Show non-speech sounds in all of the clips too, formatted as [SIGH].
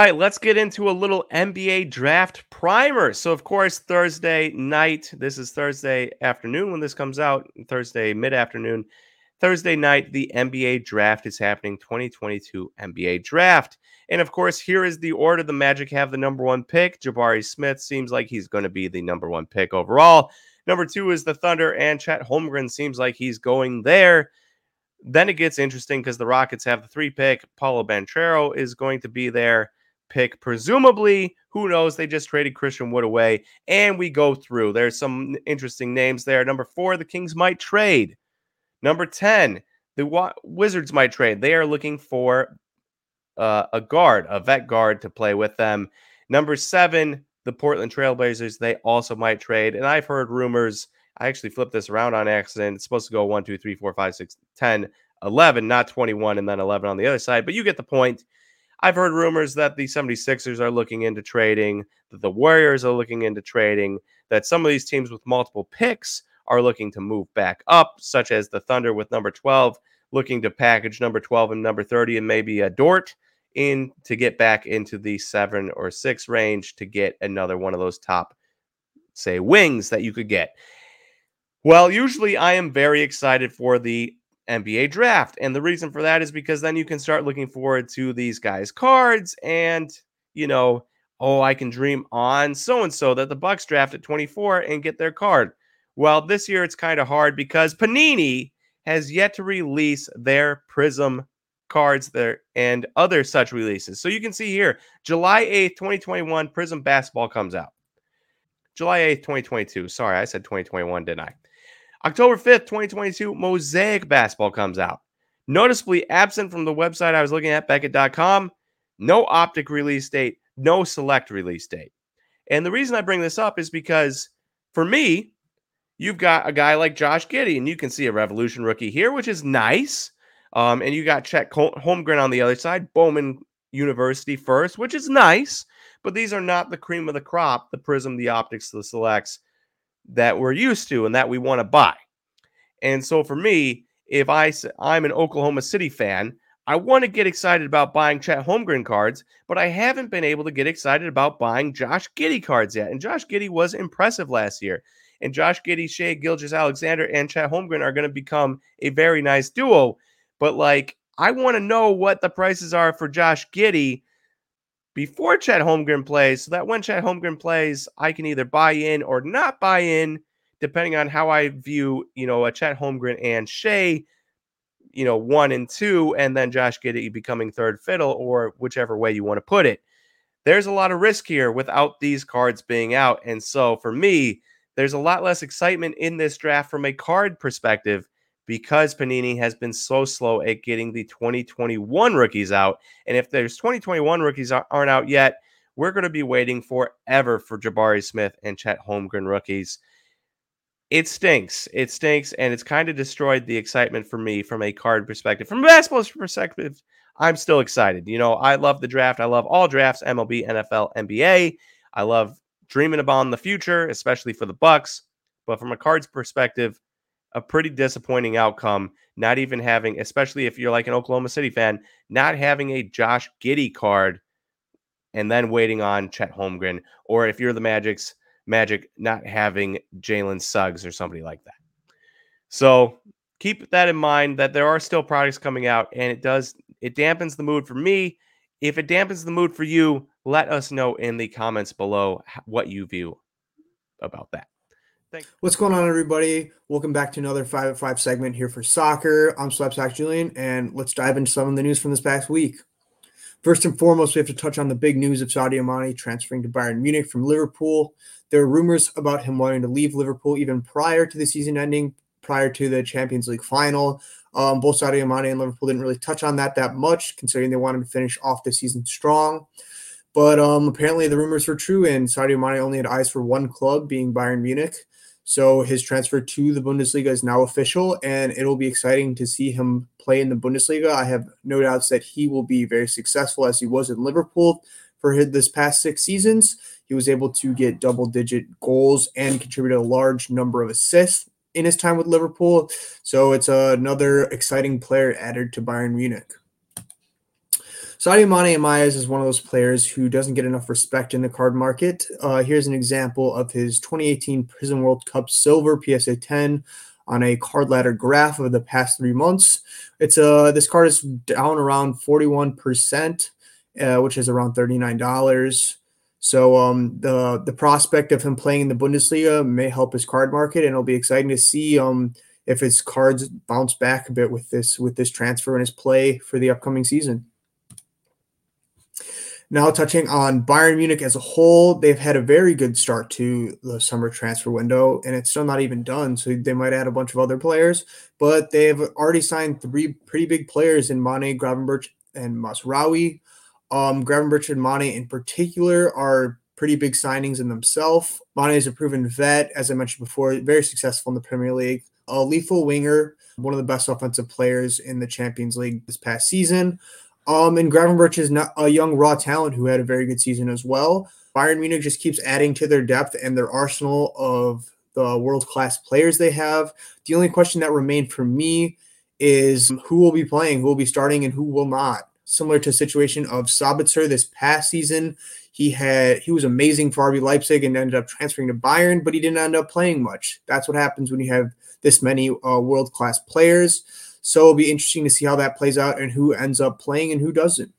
All right, let's get into a little NBA draft primer. So, of course, Thursday night, this is Thursday afternoon when this comes out, Thursday mid afternoon. Thursday night, the NBA draft is happening 2022 NBA draft. And of course, here is the order. The Magic have the number one pick. Jabari Smith seems like he's going to be the number one pick overall. Number two is the Thunder, and Chet Holmgren seems like he's going there. Then it gets interesting because the Rockets have the three pick. Paolo Banchero is going to be their pick, presumably. Who knows? They just traded Christian Wood away. And we go through. There's some interesting names there. Number four, the Kings might trade. Number 10, the Wizards might trade. They are looking for uh, a guard, a vet guard to play with them. Number seven, the Portland Trailblazers, they also might trade. And I've heard rumors I actually flipped this around on accident. It's supposed to go 1, 2, 3, 4, 5, 6, 10, 11, not 21, and then 11 on the other side. But you get the point. I've heard rumors that the 76ers are looking into trading, that the Warriors are looking into trading, that some of these teams with multiple picks are looking to move back up, such as the Thunder with number 12, looking to package number 12 and number 30 and maybe a Dort in to get back into the seven or six range to get another one of those top, say, wings that you could get. Well, usually I am very excited for the NBA draft. And the reason for that is because then you can start looking forward to these guys' cards and, you know, oh, I can dream on so and so that the Bucks draft at 24 and get their card. Well, this year it's kind of hard because Panini has yet to release their Prizm cards there and other such releases. So you can see here, July 8th, 2021, Prizm Basketball comes out. July 8th, 2022. Sorry, I said 2021, didn't I? October 5th, 2022, Mosaic Basketball comes out. Noticeably absent from the website I was looking at, Beckett.com, no optic release date, no select release date. And the reason I bring this up is because for me, you've got a guy like Josh Giddey, and you can see a Revolution rookie here, which is nice. Um, and you got Chet Holmgren on the other side, Bowman University first, which is nice. But these are not the cream of the crop, the Prizm, the Optics, the Selects that we're used to and that we want to buy. And so for me, if I I'm an Oklahoma City fan, I want to get excited about buying Chet Holmgren cards, but I haven't been able to get excited about buying Josh Giddey cards yet. And Josh Giddey was impressive last year. And Josh Giddey, Shai Gilgeous-Alexander, and Chet Holmgren are going to become a very nice duo. But like, I want to know what the prices are for Josh Giddey before Chad Holmgren plays so that when Chad Holmgren plays, I can either buy in or not buy in, depending on how I view, you know, a Chad Holmgren and Shai, you know, one and two, and then Josh Giddey becoming third fiddle, or whichever way you want to put it. There's a lot of risk here without these cards being out. And so for me, there's a lot less excitement in this draft from a card perspective because Panini has been so slow at getting the 2021 rookies out. And if there's 2021 rookies aren't out yet, we're going to be waiting forever for Jabari Smith and Chet Holmgren rookies. It stinks. It stinks, and it's kind of destroyed the excitement for me from a card perspective. From a basketball perspective, I'm still excited. You know, I love the draft. I love all drafts: MLB, NFL, NBA. I love dreaming about the future, especially for the Bucks. But from a cards perspective, a pretty disappointing outcome. Not even having, especially if you're like an Oklahoma City fan, not having a Josh Giddey card and then waiting on Chet Holmgren, or if you're the Magic's Magic, not having Jalen Suggs or somebody like that. So keep that in mind that there are still products coming out, and it does it dampens the mood for me. If it dampens the mood for you, let us know in the comments below what you view about that. Thanks. What's going on, everybody? Welcome back to another five at five segment here for soccer. I'm Slabstox Julian, and let's dive into some of the news from this past week. First and foremost, we have to touch on the big news of Sadio Mane transferring to Bayern Munich from Liverpool. There are rumors about him wanting to leave Liverpool even prior to the season ending, prior to the Champions League final. Um, both Sadio Mane and Liverpool didn't really touch on that that much, considering they wanted to finish off the season strong. But um, apparently the rumors were true, and Sadio Mane only had eyes for one club, being Bayern Munich. So his transfer to the Bundesliga is now official, and it'll be exciting to see him play in the Bundesliga. I have no doubts that he will be very successful as he was in Liverpool for his, this past six seasons. He was able to get double digit goals and contributed a large number of assists in his time with Liverpool. So it's another exciting player added to Bayern Munich. Sadio Mane Mayes is one of those players who doesn't get enough respect in the card market. Uh, here's an example of his 2018 Prizm World Cup Silver PSA 10 on a card ladder graph of the past three months. It's uh this card is down around 41%, uh, which is around $39. So um, the the prospect of him playing in the Bundesliga may help his card market, and it'll be exciting to see um, if his cards bounce back a bit with this with this transfer and his play for the upcoming season. Now, touching on Bayern Munich as a whole, they've had a very good start to the summer transfer window, and it's still not even done. So they might add a bunch of other players, but they've already signed three pretty big players in Mane, Gravenberch, and Mazraoui. Um, Gravenberch and Mane in particular are pretty big signings in themselves. Mane is a proven vet, as I mentioned before, very successful in the Premier League. A lethal winger, one of the best offensive players in the Champions League this past season. Um, and Gravenberch is not a young raw talent who had a very good season as well. Bayern Munich just keeps adding to their depth and their arsenal of the world class players they have. The only question that remained for me is who will be playing, who will be starting, and who will not. Similar to situation of Sabitzer this past season, he had he was amazing for RB Leipzig and ended up transferring to Bayern, but he didn't end up playing much. That's what happens when you have this many uh, world class players. So it'll be interesting to see how that plays out and who ends up playing and who doesn't.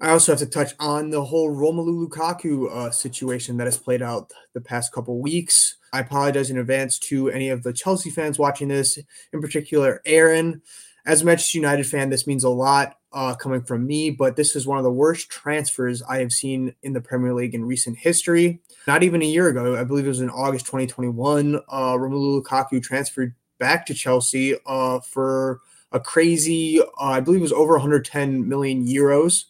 I also have to touch on the whole Romelu Lukaku uh, situation that has played out the past couple weeks. I apologize in advance to any of the Chelsea fans watching this, in particular, Aaron. As a Manchester United fan, this means a lot uh, coming from me, but this is one of the worst transfers I have seen in the Premier League in recent history. Not even a year ago, I believe it was in August 2021, uh, Romelu Lukaku transferred back to Chelsea uh, for a crazy, uh, I believe it was over 110 million euros.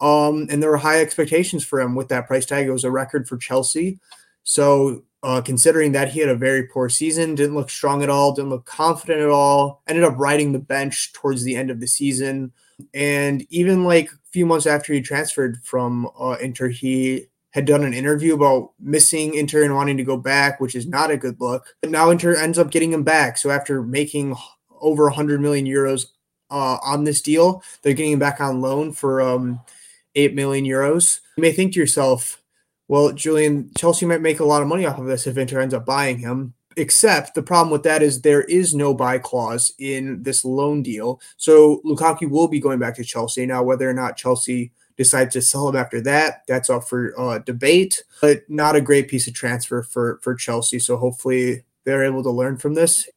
Um, and there were high expectations for him with that price tag. It was a record for Chelsea. So, uh, considering that he had a very poor season, didn't look strong at all, didn't look confident at all, ended up riding the bench towards the end of the season. And even like a few months after he transferred from uh, Inter, he had done an interview about missing Inter and wanting to go back, which is not a good look. But now Inter ends up getting him back. So after making over 100 million euros uh, on this deal, they're getting him back on loan for um, 8 million euros. You may think to yourself, well, Julian, Chelsea might make a lot of money off of this if Inter ends up buying him. Except the problem with that is there is no buy clause in this loan deal. So Lukaku will be going back to Chelsea. Now, whether or not Chelsea decide to sell him after that. That's up for uh, debate, but not a great piece of transfer for for Chelsea. So hopefully they're able to learn from this.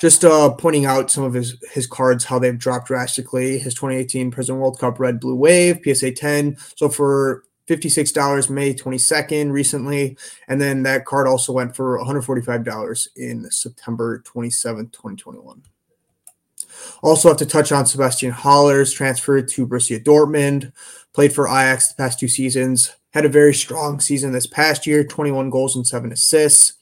Just uh, pointing out some of his his cards, how they've dropped drastically. His 2018 Prizm World Cup Red Blue Wave PSA 10. So for $56 May 22nd recently. And then that card also went for $145 in September 27th, 2021. Also, have to touch on Sebastian Haller's transfer to Borussia Dortmund. Played for Ajax the past two seasons. Had a very strong season this past year 21 goals and seven assists.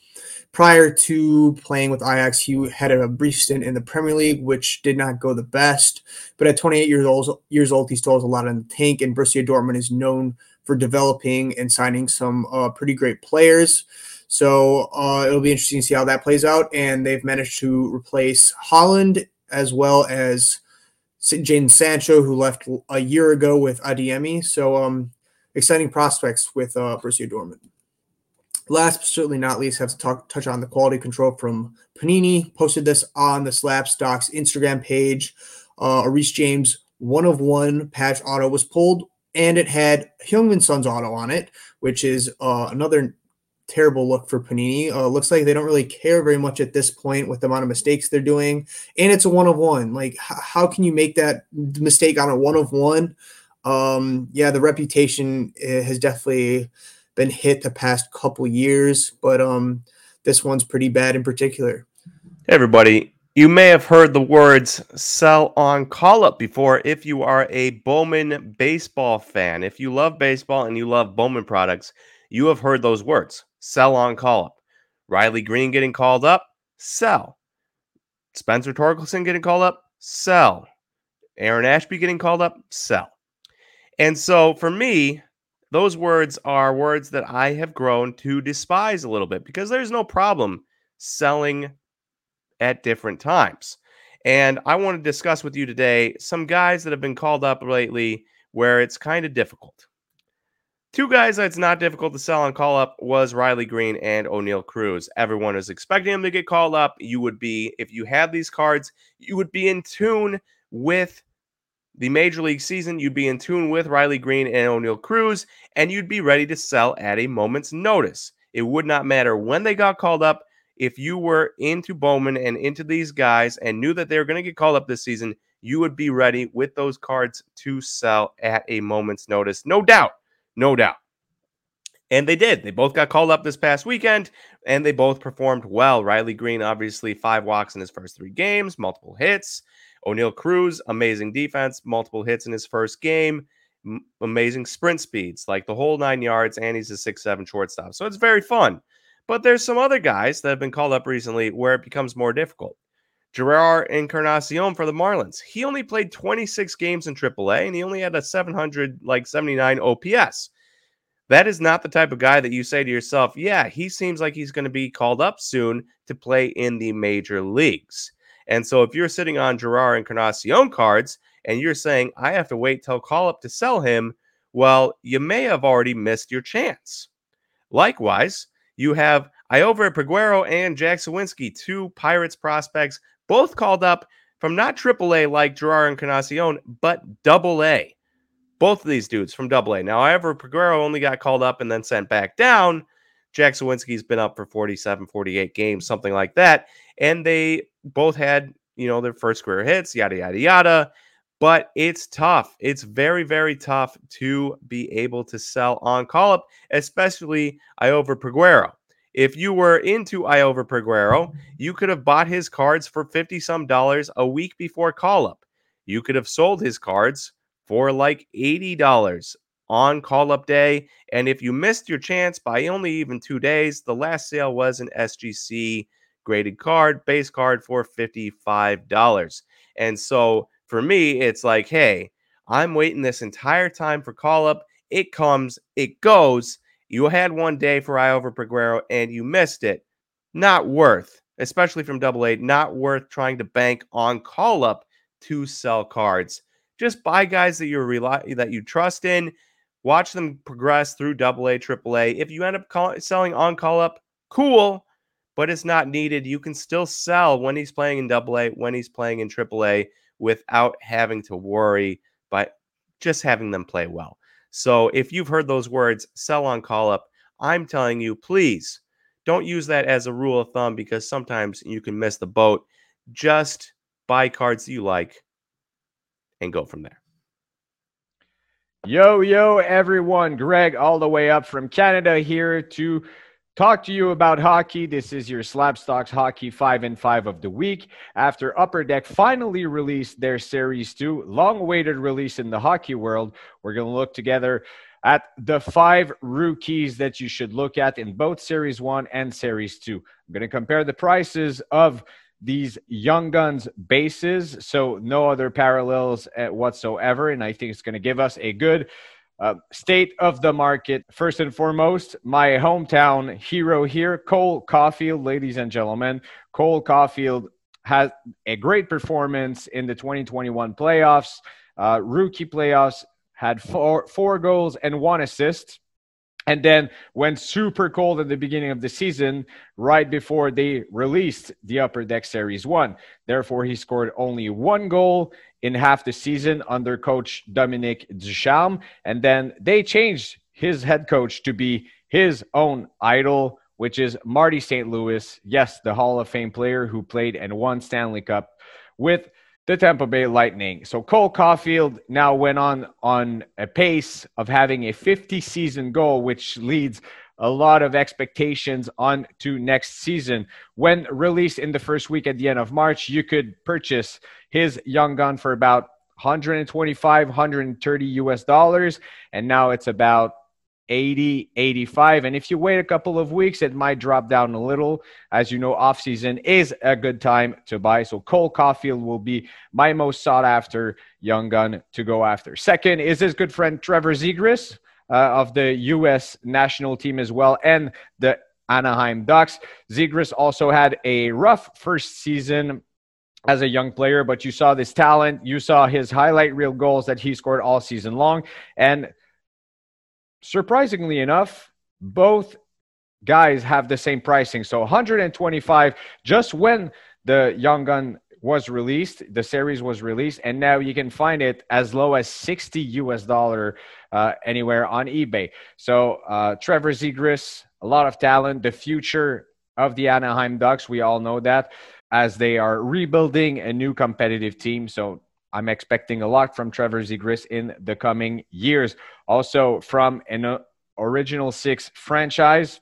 Prior to playing with Ajax, he had a brief stint in the Premier League, which did not go the best. But at 28 years old, years old, he still has a lot in the tank, and Borussia Dortmund is known for developing and signing some uh, pretty great players. So uh, it'll be interesting to see how that plays out. And they've managed to replace Haaland as well as Jadon Sancho, who left a year ago with Adeyemi. So, um, exciting prospects with uh, Borussia Dortmund. Last but certainly not least, have to talk, touch on the quality control from Panini. Posted this on the Slabstox Instagram page. Uh, a Reece James one of one patch auto was pulled, and it had Heung-min Son's auto on it, which is uh, another terrible look for Panini. Uh, looks like they don't really care very much at this point with the amount of mistakes they're doing, and it's a one of one. Like, h- how can you make that mistake on a one of one? Um, yeah, the reputation eh, has definitely been hit the past couple years, but um, this one's pretty bad in particular. Hey everybody. You may have heard the words sell on call up before if you are a Bowman baseball fan. If you love baseball and you love Bowman products, you have heard those words sell on call up. Riley Greene getting called up, sell. Spencer Torkelson getting called up, sell. Aaron Ashby getting called up, sell. And so for me, those words are words that I have grown to despise a little bit because there's no problem selling at different times. And I want to discuss with you today some guys that have been called up lately where it's kind of difficult. Two guys that's not difficult to sell and call up was Riley Greene and Oneil Cruz. Everyone is expecting him to get called up. You would be, if you had these cards, you would be in tune with the major league season. You'd be in tune with Riley Greene and Oneil Cruz, and you'd be ready to sell at a moment's notice. It would not matter when they got called up. If you were into Bowman and into these guys and knew that they were going to get called up this season, you would be ready with those cards to sell at a moment's notice. No doubt. No doubt. And they did. They both got called up this past weekend and they both performed well. Riley Greene, obviously, five walks in his first three games, multiple hits. Oneil Cruz, amazing defense, multiple hits in his first game, M- amazing sprint speeds, like the whole nine yards, and he's a six-seven shortstop. So it's very fun. But there's some other guys that have been called up recently where it becomes more difficult. Jerar Encarnacion for the Marlins. He only played 26 games in AAA and he only had a 700 like 79 OPS. That is not the type of guy that you say to yourself, yeah, he seems like he's going to be called up soon to play in the major leagues. And so if you're sitting on Jerar Encarnacion cards and you're saying, I have to wait till call up to sell him, well, you may have already missed your chance. Likewise, you have Iover Peguero and Jack Suwinski, two Pirates prospects both called up from not AAA like Jerar Encarnacion, but Double A. Both of these dudes from Double A. Now, however, Peguero only got called up and then sent back down. Jack Suwinski's been up for 47, 48 games, something like that. And they both had, you know, their first career hits, yada, yada, yada. But it's tough. It's very, very tough to be able to sell on call up, especially Iover Peguero. If you were into Iover Peguero, you could have bought his cards for 50 some dollars a week before call up. You could have sold his cards for like $80 on call up day. And if you missed your chance by only even two days, the last sale was an SGC graded card, base card for $55. And so for me, it's like, hey, I'm waiting this entire time for call up. It comes, it goes. You had one day for Iover Peguero and you missed it. Not worth, especially from Double A, not worth trying to bank on call up to sell cards. Just buy guys that you rely that you trust in. Watch them progress through Double A, Triple A. If you end up call, selling on call up, cool, but it's not needed. You can still sell when he's playing in Double A, when he's playing in Triple A, without having to worry by just having them play well. So if you've heard those words, sell on call up, I'm telling you, please don't use that as a rule of thumb because sometimes you can miss the boat. Just buy cards that you like and go from there. Yo, yo, everyone. Greg, all the way up from Canada here to talk to you about hockey. This is your Slabstox Hockey 5 and 5 of the week. After Upper Deck finally released their Series 2, long awaited release in the hockey world, we're going to look together at the five rookies that you should look at in both Series 1 and Series 2. I'm going to compare the prices of these young guns bases so no other parallels uh, whatsoever and i think it's going to give us a good uh, state of the market. First and foremost, my hometown hero here, Cole Caufield, ladies and gentlemen. Cole Caufield had a great performance in the 2021 playoffs, uh, rookie playoffs, had four, four goals and one assist. And then went super cold at the beginning of the season, right before they released the Upper Deck Series 1. Therefore, he scored only one goal in half the season under coach Dominique Ducharme. And then they changed his head coach to be his own idol, which is Marty St. Louis. Yes, the Hall of Fame player who played and won Stanley Cup with the Tampa Bay Lightning. So Cole Caufield now went on on a pace of having a 50 season goal, which leads a lot of expectations on to next season. When released in the first week at the end of March, you could purchase his young gun for about 125, 130 US dollars, and now it's about 80, 85. And if you wait a couple of weeks, it might drop down a little. As you know, off season is a good time to buy. So Cole Caufield will be my most sought after young gun to go after. Second is his good friend Trevor Zegras uh, of the U.S. national team as well, and the Anaheim Ducks. Zegras also had a rough first season as a young player, but you saw this talent. You saw his highlight reel goals that he scored all season long. And surprisingly enough, both guys have the same pricing. So 125 just when the young gun was released, the series was released, and now you can find it as low as 60 US dollar uh, anywhere on eBay. So uh, Trevor Zegras, a lot of talent, the future of the Anaheim Ducks. We all know that as they are rebuilding a new competitive team. So I'm expecting a lot from Trevor Zegras in the coming years. Also from an uh, original six franchise,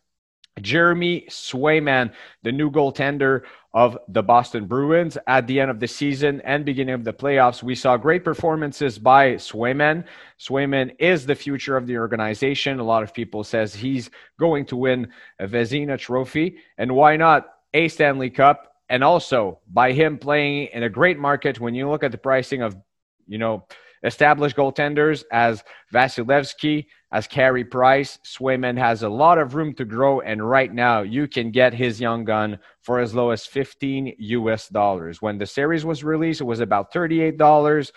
Jeremy Swayman, the new goaltender of the Boston Bruins. At the end of the season and beginning of the playoffs, we saw great performances by Swayman. Swayman is the future of the organization. A lot of people says he's going to win a Vezina trophy. And why not a Stanley Cup? And also by him playing in a great market, when you look at the pricing of, you know, established goaltenders as Vasilevskiy, as Carey Price. Swayman has a lot of room to grow, and right now you can get his young gun for as low as 15 US dollars. When the series was released, it was about $38.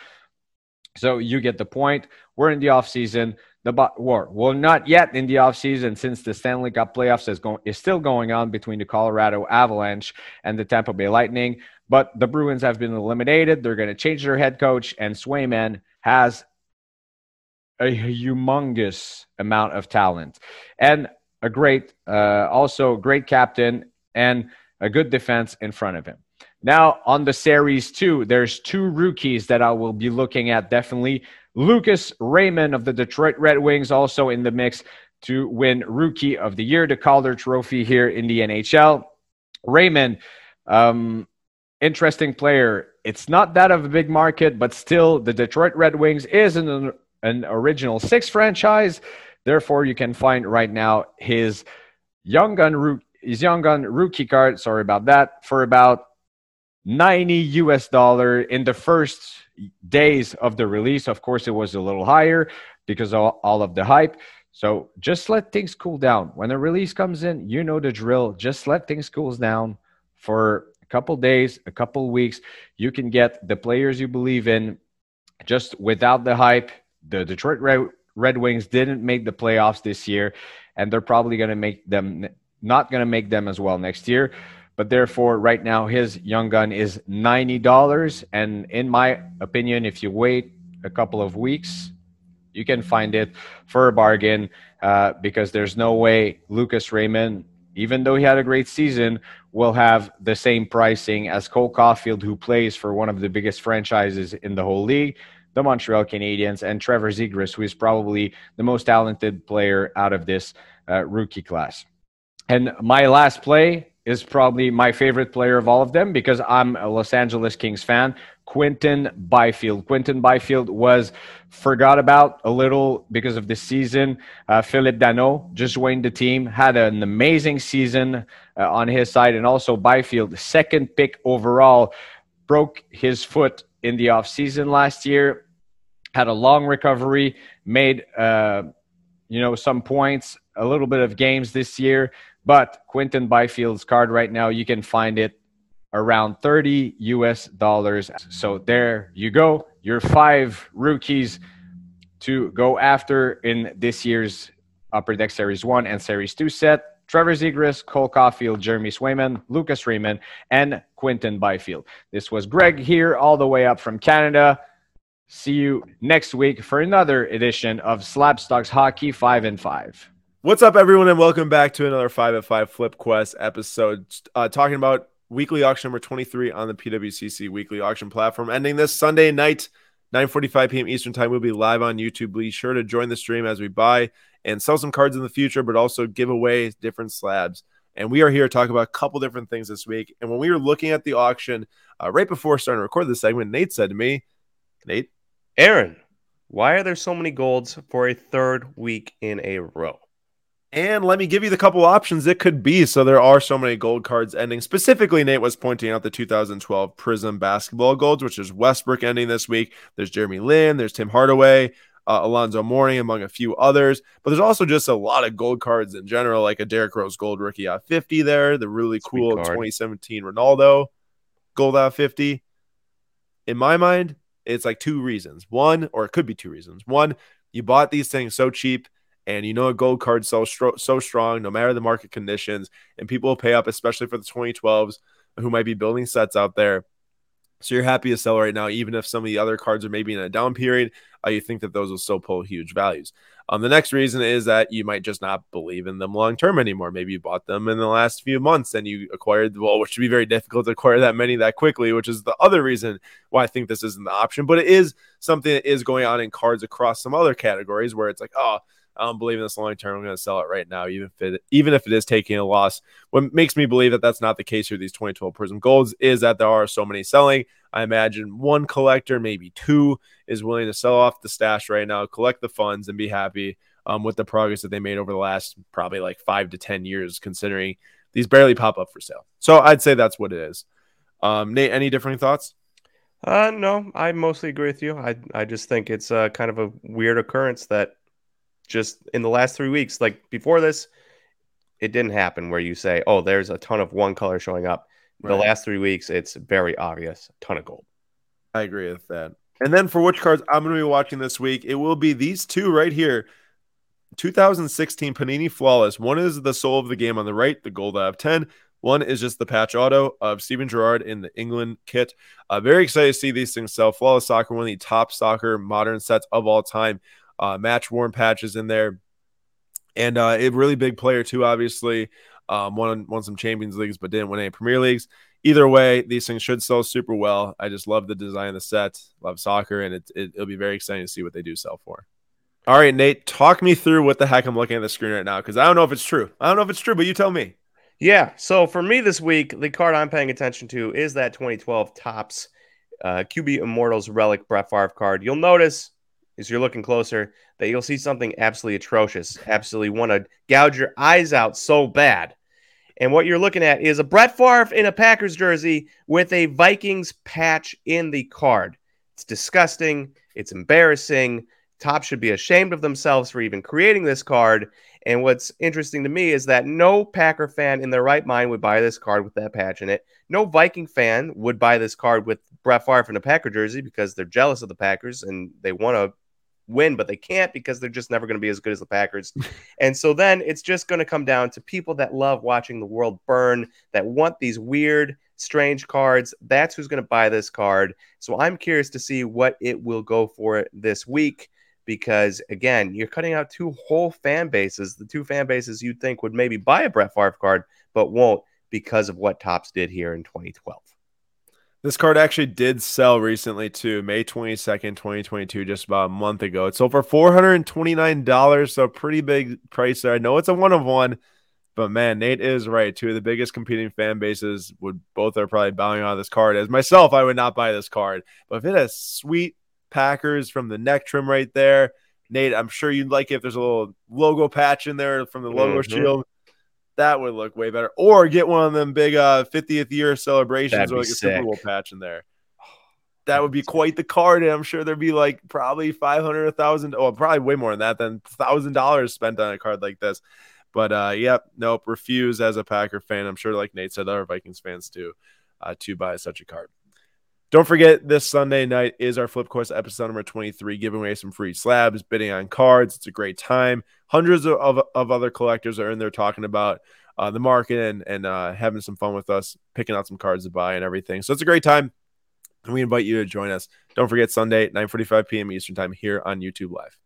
So you get the point. We're in the off season. The war well, not yet in the off season since the Stanley Cup playoffs is going is still going on between the Colorado Avalanche and the Tampa Bay Lightning. But the Bruins have been eliminated. They're going to change their head coach, and Swayman has a humongous amount of talent and a great, uh, also great captain and a good defense in front of him. Now on the series two, there's two rookies that I will be looking at definitely. Lucas Raymond of the Detroit Red Wings also in the mix to win Rookie of the Year, the Calder Trophy here in the NHL. Raymond, um, interesting player. It's not that of a big market, but still, the Detroit Red Wings is an an original six franchise. Therefore, you can find right now his young gun his young gun rookie card. Sorry about that for about 90 US dollar in the first days of the release. Of course, it was a little higher because of all of the hype. So just let things cool down. When the release comes in, you know the drill. Just let things cool down for a couple days, a couple weeks. You can get the players you believe in just without the hype the Detroit Red, Red Wings didn't make the playoffs this year, and they're probably going to make them not going to make them as well next year. But therefore, right now, his young gun is ninety dollars, and in my opinion, if you wait a couple of weeks, you can find it for a bargain uh, because there's no way Lucas Raymond, even though he had a great season, will have the same pricing as Cole Caufield, who plays for one of the biggest franchises in the whole league the Montreal Canadiens, and Trevor Zegras, who is probably the most talented player out of this uh, rookie class. And my last play is probably my favorite player of all of them because I'm a Los Angeles Kings fan. Quinton Byfield. Quinton Byfield was forgot about a little because of the season. Uh, Phillip Danault just joined the team, had an amazing season uh, on his side, and also Byfield, second pick overall, broke his foot in the offseason last year had a long recovery, made uh, you know some points, a little bit of games this year. But Quinton Byfield's card right now, you can find it around 30 US dollars. So there you go. Your five rookies to go after in this year's Upper Deck Series 1 and Series 2 set. Trevor Zegras, Cole Caufield, Jeremy Swayman, Lucas Raymond, and Quinton Byfield. This was Greg here, all the way up from Canada. See you next week for another edition of Slabstox Hockey 5 and 5. What's up, everyone, and welcome back to another 5 at 5 Flip Quest episode. Uh, talking about weekly auction number 23 on the PWCC weekly auction platform, ending this Sunday night, 9.45 p.m. Eastern Time. We'll be live on YouTube. Be sure to join the stream as we buy and sell some cards in the future, but also give away different slabs. And we are here to talk about a couple different things this week. And when we were looking at the auction uh, right before starting to record this segment, Nate said to me, Nate, Aaron, why are there so many golds for a third week in a row? And let me give you the couple options it could be. So there are so many gold cards ending. Specifically, Nate was pointing out the 2012 Prizm basketball golds, which is Westbrook ending this week. There's Jeremy Lin, there's Tim Hardaway, uh, Alonzo Mourning, among a few others. But there's also just a lot of gold cards in general, like a Derrick Rose gold rookie out 50 there, the really Sweet cool card. 2017 Ronaldo gold out 50. in my mind, it's like two reasons. One, or it could be two reasons. One, you bought these things so cheap and you know a gold card so so strong no matter the market conditions and people will pay up especially for the 2012s who might be building sets out there. So you're happy to sell right now even if some of the other cards are maybe in a down period uh, you think that those will still pull huge values. Um, the next reason is that you might just not believe in them long term anymore. Maybe you bought them in the last few months and you acquired well which would be very difficult to acquire that many that quickly which is the other reason why i think this isn't the option. But it is something that is going on in cards across some other categories where it's like oh I don't believe in this long term. I'm going to sell it right now, even if it even if it is taking a loss. What makes me believe that that's not the case for these 2012 Prizm Golds is that there are so many selling. I imagine one collector, maybe two, is willing to sell off the stash right now, collect the funds, and be happy um, with the progress that they made over the last probably like five to ten years, considering these barely pop up for sale. So I'd say that's what it is. Um, Nate, any differing thoughts? Uh, no, I mostly agree with you. I I just think it's uh, kind of a weird occurrence that just in the last three weeks, like before this, it didn't happen where you say, oh, there's a ton of one color showing up. Right. The last three weeks, it's very obvious, a ton of gold. I agree with that. And then for which cards I'm going to be watching this week, it will be these two right here. 2016 Panini Flawless. One is the soul of the game on the right, the gold out of 10. One is just the patch auto of Steven Gerrard in the England kit. Uh, very excited to see these things sell. Flawless Soccer, one of the top soccer modern sets of all time uh, match worn patches in there, and uh, a really big player too. Obviously, um, won won some Champions Leagues, but didn't win any Premier Leagues. Either way, these things should sell super well. I just love the design of the set, love soccer, and it, it, it'll be very exciting to see what they do sell for. All right, Nate, talk me through what the heck I'm looking at the screen right now because I don't know if it's true. I don't know if it's true, but you tell me. Yeah. So for me this week, the card I'm paying attention to is that 2012 Topps uh, QB Immortals Relic Brett Favre card. You'll notice as you're looking closer that you'll see something absolutely atrocious, absolutely want to gouge your eyes out so bad. And what you're looking at is a Brett Favre in a Packers jersey with a Vikings patch in the card. It's disgusting. It's embarrassing. Topps should be ashamed of themselves for even creating this card. And what's interesting to me is that no Packer fan in their right mind would buy this card with that patch in it. No Viking fan would buy this card with Brett Favre in a Packer jersey because they're jealous of the Packers and they want to win, but they can't because they're just never going to be as good as the Packers. and so then it's just going to come down to people that love watching the world burn, that want these weird, strange cards. That's who's going to buy this card. So I'm curious to see what it will go for this week because, again, you're cutting out two whole fan bases, the two fan bases you'd think would maybe buy a Brett Favre card, but won't because of what Topps did here in 2012. This card actually did sell recently too, May 22nd, 2022, just about a month ago. It sold for $429, so pretty big price there. I know it's a one of one, but man, Nate is right. Two of the biggest competing fan bases would both are probably bowing out of this card. As myself, I would not buy this card. But if it has sweet Packers from the neck trim right there, Nate, I'm sure you'd like it if there's a little logo patch in there from the logo mm-hmm. shield that would look way better. Or get one of them big uh 50th year celebrations or like a Super Bowl patch in there. [SIGHS] That would be quite the card, and I'm sure there'd be like probably five hundred, a thousand, oh, probably way more than that, than thousand dollars spent on a card like this. But uh, yep, nope, refuse as a Packer fan. I'm sure, like Nate said, other Vikings fans do, uh, to buy such a card. Don't forget, this Sunday night is our Flip Course episode number 23, giving away some free slabs, bidding on cards. It's a great time. Hundreds of, of, of other collectors are in there talking about uh, the market and, and uh, having some fun with us, picking out some cards to buy and everything. So it's a great time. And we invite you to join us. Don't forget, Sunday, 9.45 p.m. Eastern Time here on YouTube Live.